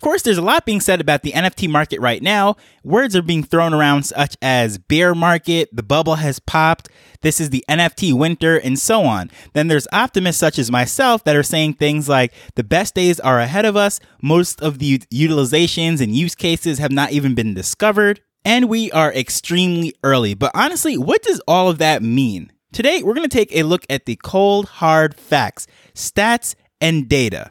Of course, there's a lot being said about the NFT market right now. Words are being thrown around such as bear market, the bubble has popped, this is the NFT winter, and so on. Then there's optimists such as myself that are saying things like the best days are ahead of us, most of the utilizations and use cases have not even been discovered, and we are extremely early. But honestly, what does all of that mean? Today, we're going to take a look at the cold, hard facts, stats, and data.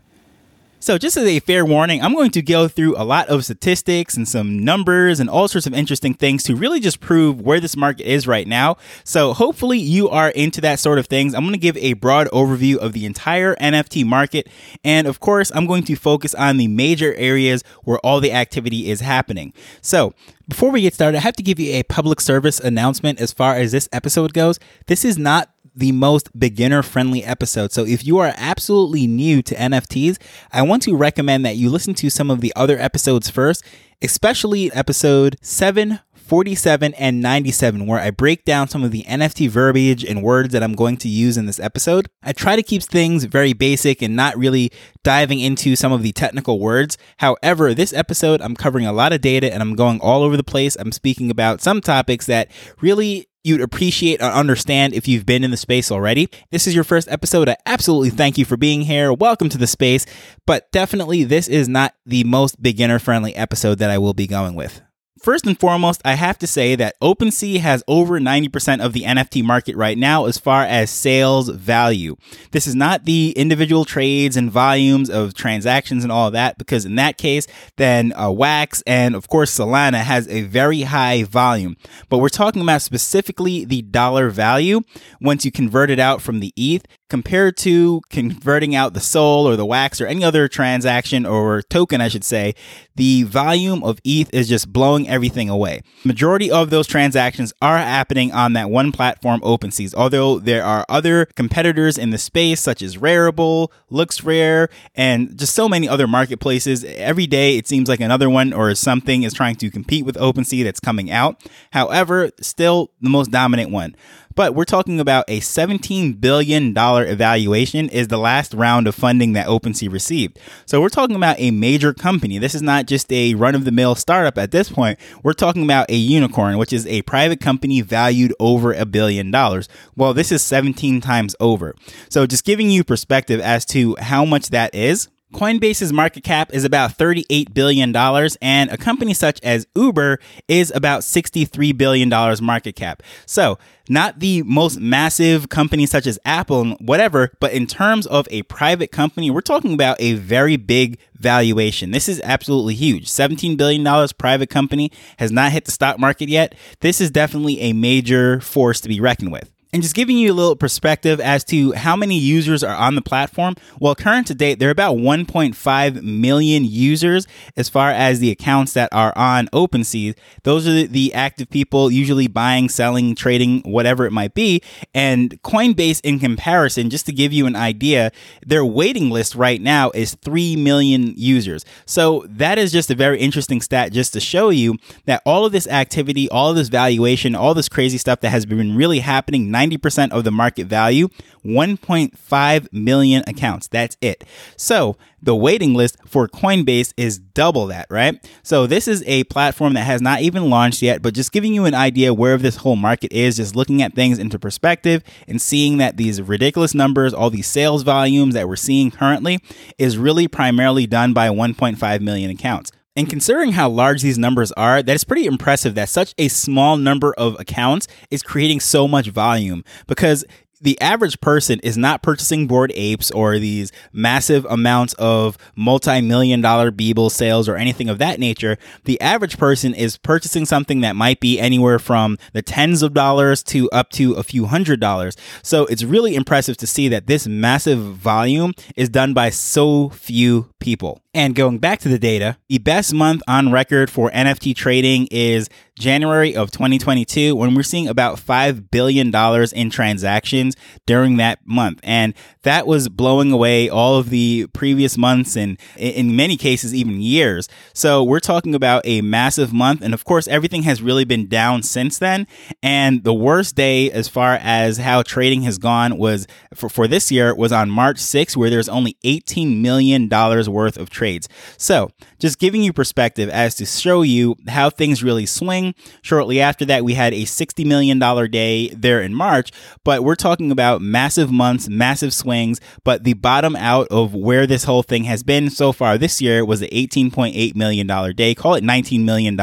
So, just as a fair warning, I'm going to go through a lot of statistics and some numbers and all sorts of interesting things to really just prove where this market is right now. So, hopefully, you are into that sort of things. I'm going to give a broad overview of the entire NFT market. And of course, I'm going to focus on the major areas where all the activity is happening. So, before we get started, I have to give you a public service announcement as far as this episode goes. This is not the most beginner friendly episode. So if you are absolutely new to NFTs, I want to recommend that you listen to some of the other episodes first, especially episode 7, 47 and 97, where I break down some of the NFT verbiage and words that I'm going to use in this episode. I try to keep things very basic and not really diving into some of the technical words. However, this episode, I'm covering a lot of data and I'm going all over the place. I'm speaking about some topics that really you'd appreciate and understand if you've been in the space already. This is your first episode. I absolutely thank you for being here. Welcome to the space. But definitely, this is not the most beginner friendly episode that I will be going with. First and foremost, I have to say that OpenSea has over 90% of the NFT market right now as far as sales value. This is not the individual trades and volumes of transactions and all of that, because in that case, then uh, Wax and of course Solana has a very high volume. But we're talking about specifically the dollar value once you convert it out from the ETH compared to converting out the Sol or the Wax or any other transaction or token, I should say, the volume of ETH is just blowing everything away. Majority of those transactions are happening on that one platform, OpenSea. Although there are other competitors in the space, such as Rarible, LooksRare, and just so many other marketplaces. Every day, it seems like another one or something is trying to compete with OpenSea that's coming out. However, still the most dominant one. But we're talking about a $17 billion evaluation is the last round of funding that OpenSea received. So we're talking about a major company. This is not just a run of the mill startup at this point. We're talking about a unicorn, which is a private company valued over a billion dollars. Well, this is 17 times over. So just giving you perspective as to how much that is. Coinbase's market cap is about $38 billion, and a company such as Uber is about $63 billion market cap. So, not the most massive company such as Apple and whatever, but in terms of a private company, we're talking about a very big valuation. This is absolutely huge. $17 billion private company has not hit the stock market yet. This is definitely a major force to be reckoned with. And just giving you a little perspective as to how many users are on the platform. Well, current to date, there are about 1.5 million users as far as the accounts that are on OpenSea. Those are the active people usually buying, selling, trading, whatever it might be. And Coinbase, in comparison, just to give you an idea, their waiting list right now is 3 million users. So that is just a very interesting stat just to show you that all of this activity, all of this valuation, all this crazy stuff that has been really happening 90% of the market value, 1.5 million accounts. That's it. So the waiting list for Coinbase is double that, right? So this is a platform that has not even launched yet, but just giving you an idea where this whole market is, just looking at things into perspective and seeing that these ridiculous numbers, all these sales volumes that we're seeing currently, is really primarily done by 1.5 million accounts. And considering how large these numbers are, that is pretty impressive that such a small number of accounts is creating so much volume because the average person is not purchasing bored apes or these massive amounts of multi-million dollar Beeple sales or anything of that nature. The average person is purchasing something that might be anywhere from the tens of dollars to up to a few hundred dollars. So it's really impressive to see that this massive volume is done by so few people. And going back to the data, the best month on record for NFT trading is January of 2022 when we're seeing about $5 billion in transactions during that month. And that was blowing away all of the previous months and in many cases, even years. So we're talking about a massive month. And of course, everything has really been down since then. And the worst day as far as how trading has gone was for, for this year was on March 6th, where there's only $18 million worth of trades. So just giving you perspective as to show you how things really swing. Shortly after that, we had a $60 million day there in March, but we're talking about massive months, massive swings. But the bottom out of where this whole thing has been so far this year was an $18.8 million day, call it $19 million,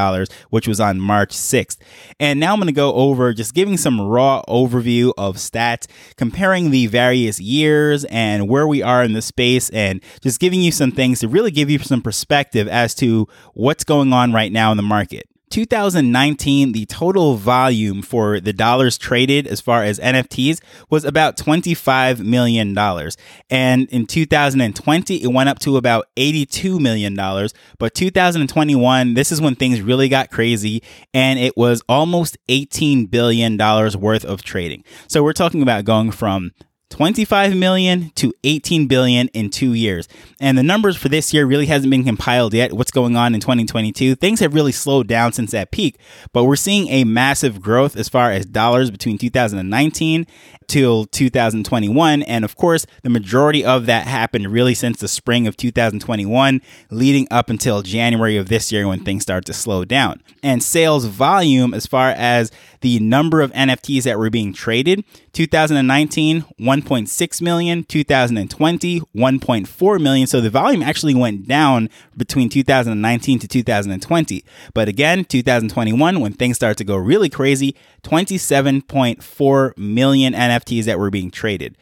which was on March 6th. And now I'm going to go over just giving some raw overview of stats, comparing the various years and where we are in the space, and just giving you some things to really give you some perspective as to what's going on right now in the market. 2019, the total volume for the dollars traded as far as NFTs was about $25 million. And in 2020, it went up to about $82 million. But 2021, this is when things really got crazy and it was almost $18 billion worth of trading. So we're talking about going from 25 million to 18 billion in two years. And the numbers for this year really hasn't been compiled yet. What's going on in 2022? Things have really slowed down since that peak, but we're seeing a massive growth as far as dollars between 2019 till 2021. And of course, the majority of that happened really since the spring of 2021, leading up until January of this year when things start to slow down. And sales volume, as far as the number of NFTs that were being traded, 2019, 1.6 million, 2020, 1.4 million. So the volume actually went down between 2019 to 2020. But again, 2021, when things start to go really crazy, 27.4 million NFTs that were being traded.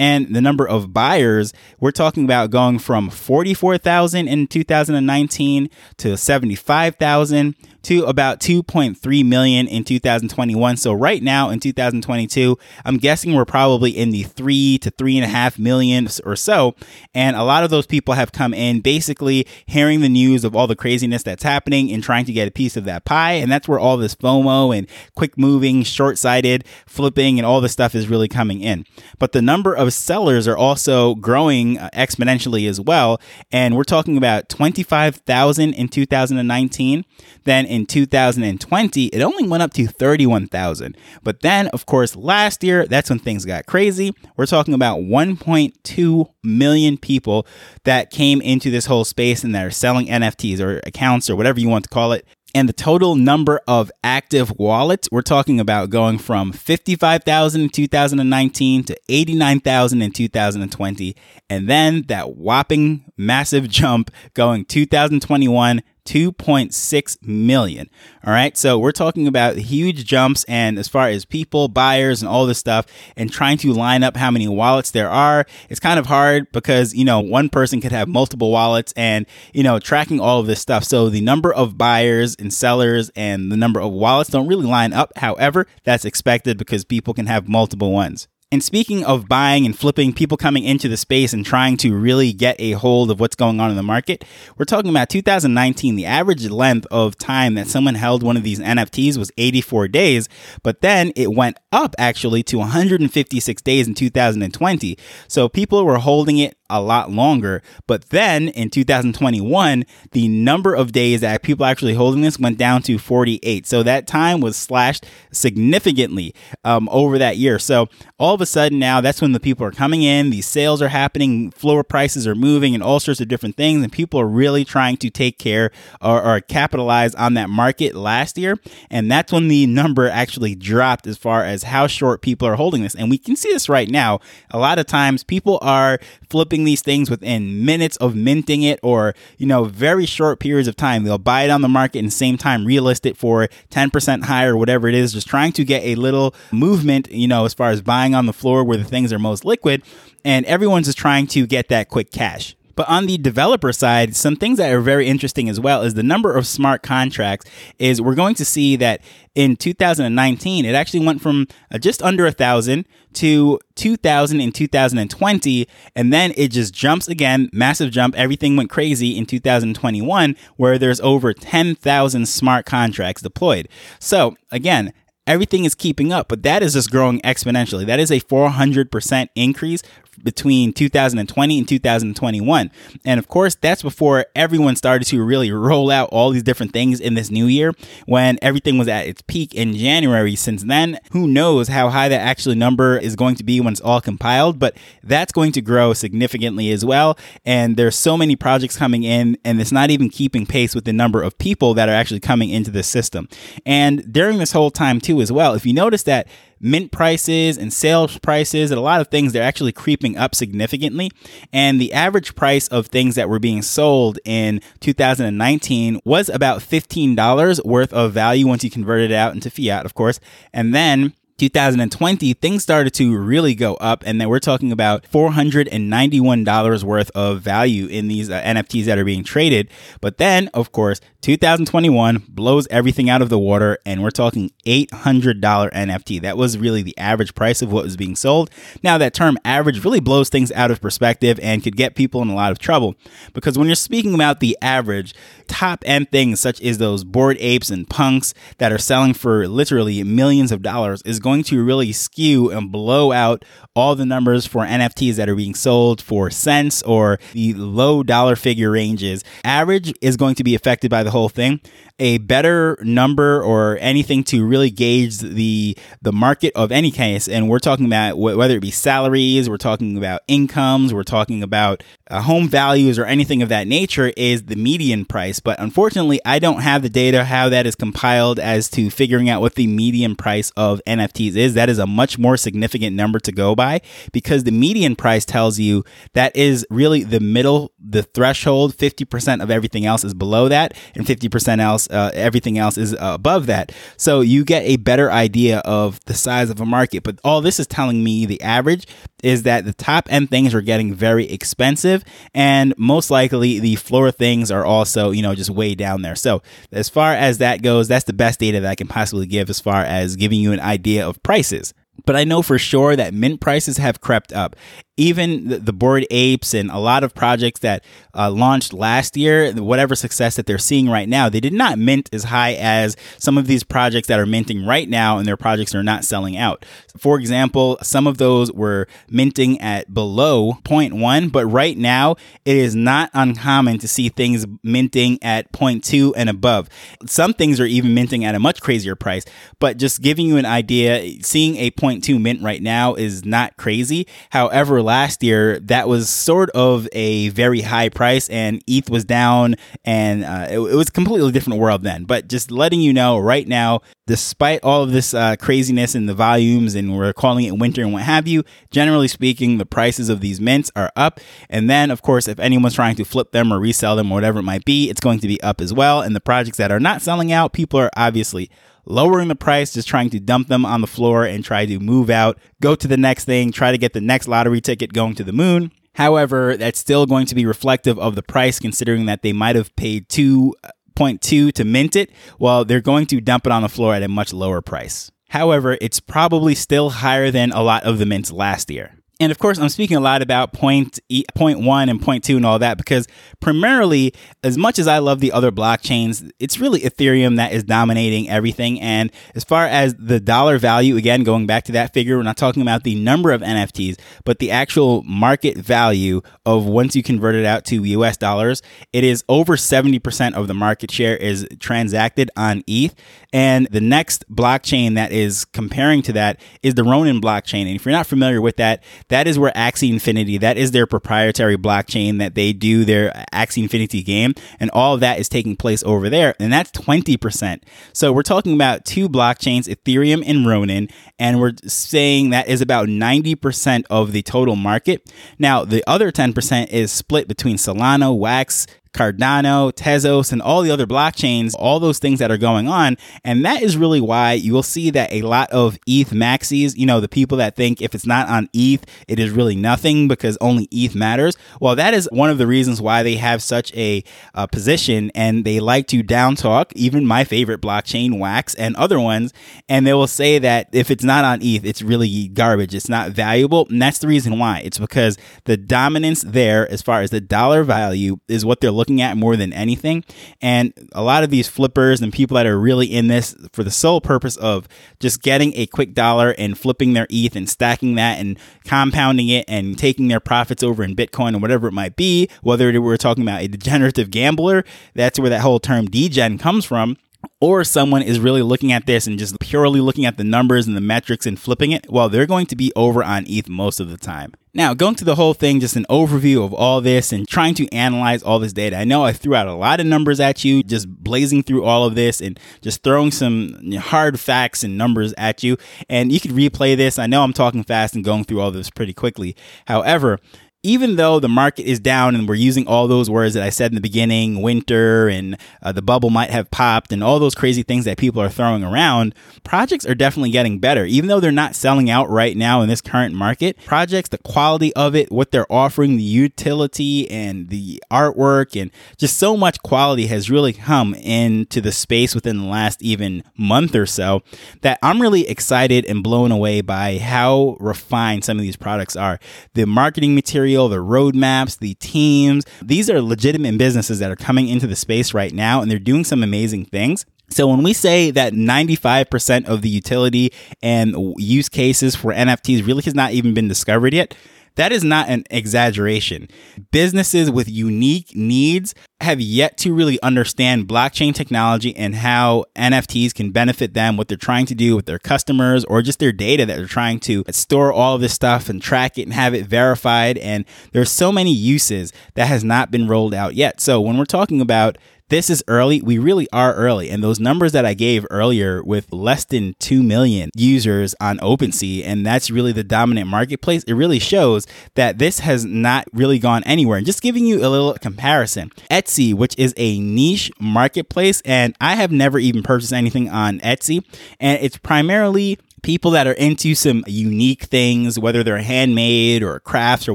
And the number of buyers, we're talking about going from 44,000 in 2019 to 75,000 to about 2.3 million in 2021. So right now in 2022, I'm guessing we're probably in the three to three and a half million or so. And a lot of those people have come in basically hearing the news of all the craziness that's happening and trying to get a piece of that pie. And that's where all this FOMO and quick moving, short sighted, flipping, and all this stuff is really coming in. But the number of sellers are also growing uh, exponentially as well. And we're talking about 25,000 in 2019. Then in 2020, it only went up to 31,000. But then, of course, last year, that's when things got crazy. We're talking about 1.2 million people that came into this whole space and that are selling NFTs or accounts or whatever you want to call it and the total number of active wallets, we're talking about going from 55,000 in 2019 to 89,000 in 2020. And then that whopping massive jump going 2021 2.6 million. All right. So we're talking about huge jumps. And as far as people, buyers, and all this stuff, and trying to line up how many wallets there are, it's kind of hard because, you know, one person could have multiple wallets and, you know, tracking all of this stuff. So the number of buyers and sellers and the number of wallets don't really line up. However, that's expected because people can have multiple ones. And speaking of buying and flipping, people coming into the space and trying to really get a hold of what's going on in the market, we're talking about 2019. The average length of time that someone held one of these NFTs was 84 days, but then it went up actually to 156 days in 2020. So people were holding it a lot longer. But then in 2021, the number of days that people actually holding this went down to 48. So that time was slashed significantly um, over that year. So all of a sudden now, that's when the people are coming in, these sales are happening, floor prices are moving, and all sorts of different things. And people are really trying to take care or, or capitalize on that market last year. And that's when the number actually dropped as far as how short people are holding this. And we can see this right now. A lot of times people are flipping these things within minutes of minting it or, you know, very short periods of time. They'll buy it on the market and same time relist it for 10% higher, whatever it is, just trying to get a little movement, you know, as far as buying on the floor where the things are most liquid. And everyone's just trying to get that quick cash. But on the developer side, some things that are very interesting as well is the number of smart contracts is we're going to see that in 2019 it actually went from uh, just under a thousand to 2000 in 2020 and then it just jumps again massive jump everything went crazy in 2021 where there's over 10,000 smart contracts deployed so again everything is keeping up, but that is just growing exponentially. That is a 400% increase between 2020 and 2021. And of course, that's before everyone started to really roll out all these different things in this new year when everything was at its peak in January. Since then, who knows how high that actually number is going to be when it's all compiled, but that's going to grow significantly as well. And there's so many projects coming in, and it's not even keeping pace with the number of people that are actually coming into the system. And during this whole time, too, as well, if you notice that mint prices and sales prices and a lot of things they're actually creeping up significantly. And the average price of things that were being sold in 2019 was about $15 worth of value once you converted it out into fiat of course. And then 2020, things started to really go up, and then we're talking about $491 worth of value in these uh, NFTs that are being traded. But then, of course, 2021 blows everything out of the water, and we're talking $800 NFT. That was really the average price of what was being sold. Now, that term average really blows things out of perspective and could get people in a lot of trouble because when you're speaking about the average, top end things such as those bored apes and punks that are selling for literally millions of dollars is going to really skew and blow out all the numbers for NFTs that are being sold for cents or the low dollar figure ranges. Average is going to be affected by the whole thing a better number or anything to really gauge the the market of any case and we're talking about whether it be salaries we're talking about incomes we're talking about uh, home values or anything of that nature is the median price but unfortunately I don't have the data how that is compiled as to figuring out what the median price of NFTs is that is a much more significant number to go by because the median price tells you that is really the middle the threshold 50% of everything else is below that and 50% else uh, everything else is uh, above that. So you get a better idea of the size of a market. But all this is telling me the average is that the top end things are getting very expensive, and most likely the floor things are also, you know, just way down there. So as far as that goes, that's the best data that I can possibly give as far as giving you an idea of prices. But I know for sure that mint prices have crept up even the, the bored apes and a lot of projects that uh, launched last year, whatever success that they're seeing right now, they did not mint as high as some of these projects that are minting right now, and their projects are not selling out. For example, some of those were minting at below 0.1, but right now it is not uncommon to see things minting at 0.2 and above. Some things are even minting at a much crazier price, but just giving you an idea, seeing a 0.2 mint right now is not crazy. However, last year, that was sort of a very high price, and ETH was down, and uh, it, it, was a completely different world then. But just letting you know right now, despite all of this uh, craziness and the volumes, and we're calling it winter and what have you, generally speaking, the prices of these mints are up. And then, of course, if anyone's trying to flip them or resell them or whatever it might be, it's going to be up as well. And the projects that are not selling out, people are obviously lowering the price, just trying to dump them on the floor and try to move out, go to the next thing, try to get the next lottery ticket going to the moon. However, that's still going to be reflective of the price, considering that they might have paid 2.2 to mint it, while they're going to dump it on the floor at a much lower price. However, it's probably still higher than a lot of the mints last year. And of course, I'm speaking a lot about point, point one and point two and all that because primarily, as much as I love the other blockchains, it's really Ethereum that is dominating everything. And as far as the dollar value, again, going back to that figure, we're not talking about the number of NFTs, but the actual market value of once you convert it out to US dollars, it is over 70% of the market share is transacted on ETH. And the next blockchain that is comparing to that is the Ronin blockchain. And if you're not familiar with that, that is where Axie Infinity, that is their proprietary blockchain that they do their Axie Infinity game. And all that is taking place over there. And that's 20%. So we're talking about two blockchains, Ethereum and Ronin. And we're saying that is about 90% of the total market. Now, the other 10% is split between Solana, Wax, Cardano, Tezos, and all the other blockchains, all those things that are going on. And that is really why you will see that a lot of ETH maxis, you know, the people that think if it's not on ETH, it is really nothing because only ETH matters. Well, that is one of the reasons why they have such a position and they like to down talk, even my favorite blockchain, Wax, and other ones. And they will say that if it's not on ETH, it's really garbage. It's not valuable. And that's the reason why. It's because the dominance there, as far as the dollar value, is what they're looking at more than anything. And a lot of these flippers and people that are really in this for the sole purpose of just getting a quick dollar and flipping their ETH and stacking that and compounding it and taking their profits over in Bitcoin or whatever it might be, whether we're talking about a degenerative gambler, that's where that whole term degen comes from or someone is really looking at this and just purely looking at the numbers and the metrics and flipping it, well, they're going to be over on ETH most of the time. Now, going to the whole thing, just an overview of all this and trying to analyze all this data. I know I threw out a lot of numbers at you, just blazing through all of this and just throwing some hard facts and numbers at you. And you could replay this. I know I'm talking fast and going through all this pretty quickly. However, even though the market is down and we're using all those words that I said in the beginning, winter and uh, the bubble might have popped and all those crazy things that people are throwing around, projects are definitely getting better. Even though they're not selling out right now in this current market, projects, the quality of it, what they're offering, the utility and the artwork and just so much quality has really come into the space within the last even month or so that I'm really excited and blown away by how refined some of these products are. The marketing material material, the roadmaps, the teams. These are legitimate businesses that are coming into the space right now and they're doing some amazing things. So when we say that 95% of the utility and use cases for NFTs really has not even been discovered yet, that is not an exaggeration. Businesses with unique needs have yet to really understand blockchain technology and how NFTs can benefit them, what they're trying to do with their customers or just their data that they're trying to store all of this stuff and track it and have it verified. And there's so many uses that has not been rolled out yet. So when we're talking about this is early. We really are early. And those numbers that I gave earlier with less than 2 million users on OpenSea, and that's really the dominant marketplace, it really shows that this has not really gone anywhere. And just giving you a little comparison Etsy, which is a niche marketplace, and I have never even purchased anything on Etsy, and it's primarily people that are into some unique things, whether they're handmade or crafts or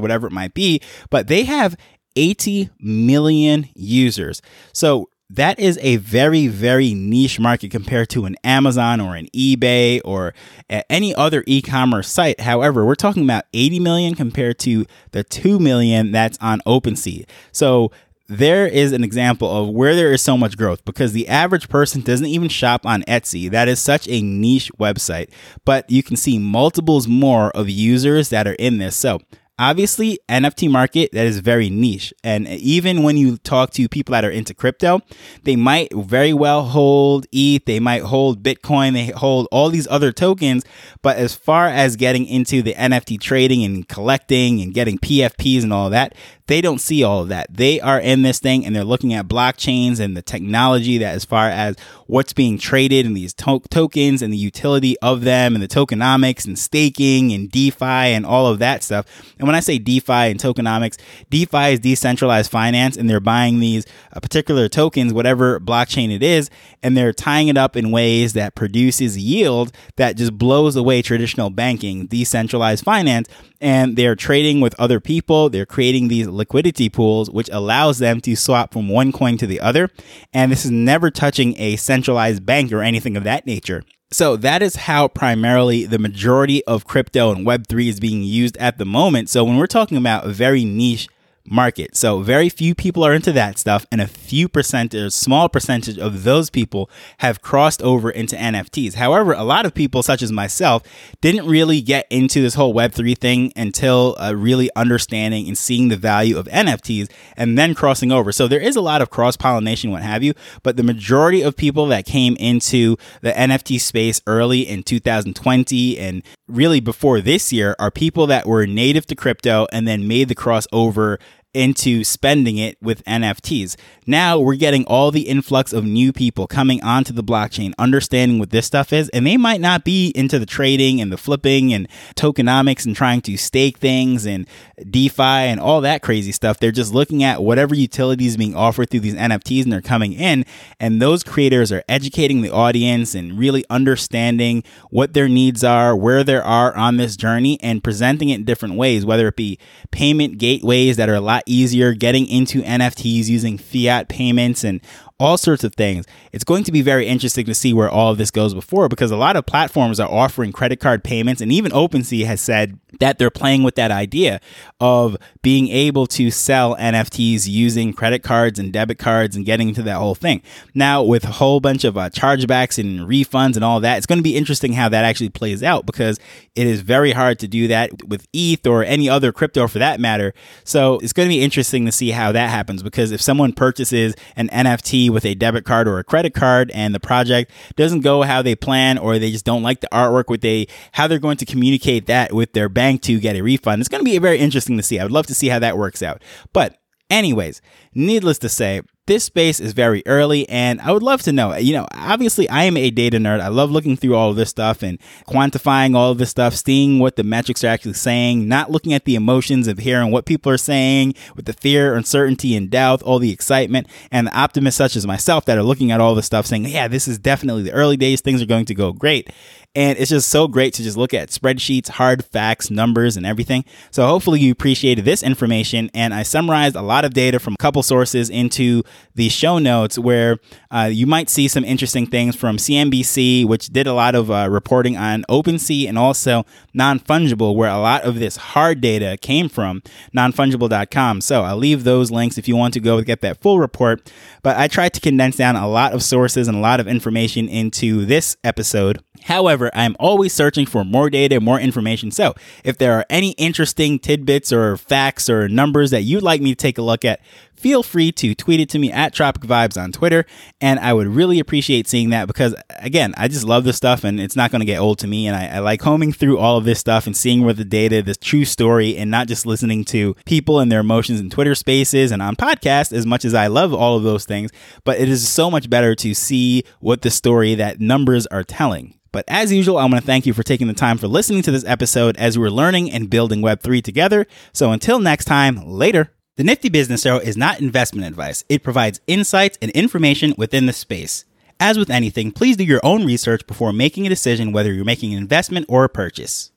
whatever it might be, but they have 80 million users. So that is a very, very niche market compared to an Amazon or an eBay or any other e commerce site. However, we're talking about 80 million compared to the 2 million that's on OpenSea. So there is an example of where there is so much growth because the average person doesn't even shop on Etsy. That is such a niche website, but you can see multiples more of users that are in this. So obviously nft market that is very niche. And even when you talk to people that are into crypto they might very well hold eth they might hold bitcoin they hold all these other tokens. But as far as getting into the nft trading and collecting and getting pfps and all that they don't see all of that. They are in this thing and they're looking at blockchains and the technology that, as far as what's being traded and these to- tokens and the utility of them and the tokenomics and staking and DeFi and all of that stuff. And when I say DeFi and tokenomics, DeFi is decentralized finance and they're buying these uh, particular tokens, whatever blockchain it is, and they're tying it up in ways that produces yield that just blows away traditional banking, decentralized finance and they're trading with other people. They're creating these liquidity pools, which allows them to swap from one coin to the other. And this is never touching a centralized bank or anything of that nature. So that is how primarily the majority of crypto and Web3 is being used at the moment. So when we're talking about very niche market. So very few people are into that stuff, and a few percentage, small percentage of those people have crossed over into NFTs. However, a lot of people, such as myself, didn't really get into this whole Web3 thing until uh, really understanding and seeing the value of NFTs and then crossing over. So there is a lot of cross pollination, what have you, but the majority of people that came into the NFT space early in 2020 and really before this year are people that were native to crypto and then made the crossover into spending it with NFTs. Now we're getting all the influx of new people coming onto the blockchain, understanding what this stuff is, and they might not be into the trading and the flipping and tokenomics and trying to stake things and DeFi and all that crazy stuff. They're just looking at whatever utilities being offered through these NFTs and they're coming in, and those creators are educating the audience and really understanding what their needs are, where they are on this journey, and presenting it in different ways, whether it be payment gateways that are a lot easier, getting into NFTs using fiat payments and all sorts of things. It's going to be very interesting to see where all of this goes before because a lot of platforms are offering credit card payments, and even OpenSea has said that they're playing with that idea of being able to sell NFTs using credit cards and debit cards and getting into that whole thing. Now, with a whole bunch of uh, chargebacks and refunds and all that, it's going to be interesting how that actually plays out because it is very hard to do that with ETH or any other crypto for that matter. So it's going to be interesting to see how that happens because if someone purchases an NFT with a debit card or a credit card and the project doesn't go how they plan or they just don't like the artwork, with they how they're going to communicate that with their bank to get a refund. It's going to be very interesting to see. I would love to see how that works out. But anyways, needless to say, this space is very early and I would love to know. You know, obviously I am a data nerd. I love looking through all of this stuff and quantifying all of this stuff, seeing what the metrics are actually saying, not looking at the emotions of hearing what people are saying with the fear, uncertainty, and doubt, all the excitement, and the optimists such as myself that are looking at all this stuff saying, yeah, this is definitely the early days. Things are going to go great. And it's just so great to just look at spreadsheets, hard facts, numbers, and everything. So hopefully you appreciated this information. And I summarized a lot of data from a couple sources into the show notes where uh, you might see some interesting things from CNBC, which did a lot of uh, reporting on OpenSea and also non fungible, where a lot of this hard data came from nonfungible.com. So I'll leave those links if you want to go get that full report. But I tried to condense down a lot of sources and a lot of information into this episode. However, I'm always searching for more data, more information. So if there are any interesting tidbits or facts or numbers that you'd like me to take a look at, feel free to tweet it to me at Tropic Vibes on Twitter. And I would really appreciate seeing that because, again, I just love this stuff and it's not going to get old to me. And I, I, like homing through all of this stuff and seeing where the data, the true story, and not just listening to people and their emotions in Twitter spaces and on podcasts as much as I love all of those things. But it is so much better to see what the story that numbers are telling. But as usual, I want to thank you for taking the time for listening to this episode as we're learning and building Web3 together. So until next time, later. The Nifty Business Arrow is not investment advice. It provides insights and information within the space. As with anything, please do your own research before making a decision whether you're making an investment or a purchase.